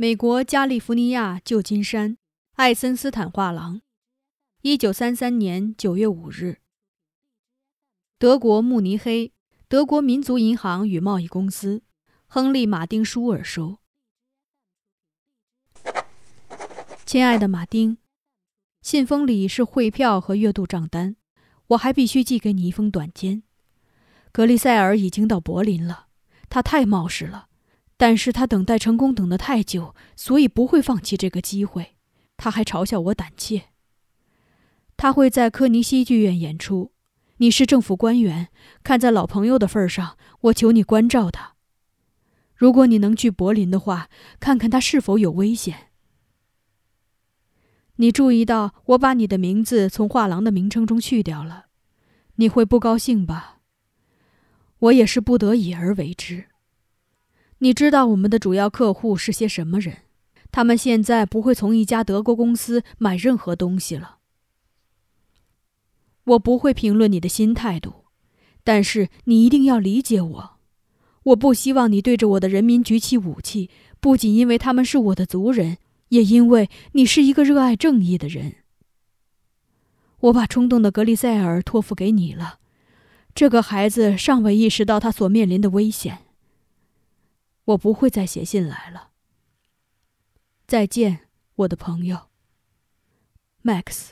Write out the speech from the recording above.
美国加利福尼亚旧金山，爱森斯坦画廊，一九三三年九月五日。德国慕尼黑，德国民族银行与贸易公司，亨利·马丁·舒尔收。亲爱的马丁，信封里是汇票和月度账单，我还必须寄给你一封短笺。格里塞尔已经到柏林了，他太冒失了。但是他等待成功等得太久，所以不会放弃这个机会。他还嘲笑我胆怯。他会在科尼西剧院演出。你是政府官员，看在老朋友的份上，我求你关照他。如果你能去柏林的话，看看他是否有危险。你注意到我把你的名字从画廊的名称中去掉了，你会不高兴吧？我也是不得已而为之。你知道我们的主要客户是些什么人？他们现在不会从一家德国公司买任何东西了。我不会评论你的新态度，但是你一定要理解我。我不希望你对着我的人民举起武器，不仅因为他们是我的族人，也因为你是一个热爱正义的人。我把冲动的格里塞尔托付给你了，这个孩子尚未意识到他所面临的危险。我不会再写信来了。再见，我的朋友，Max。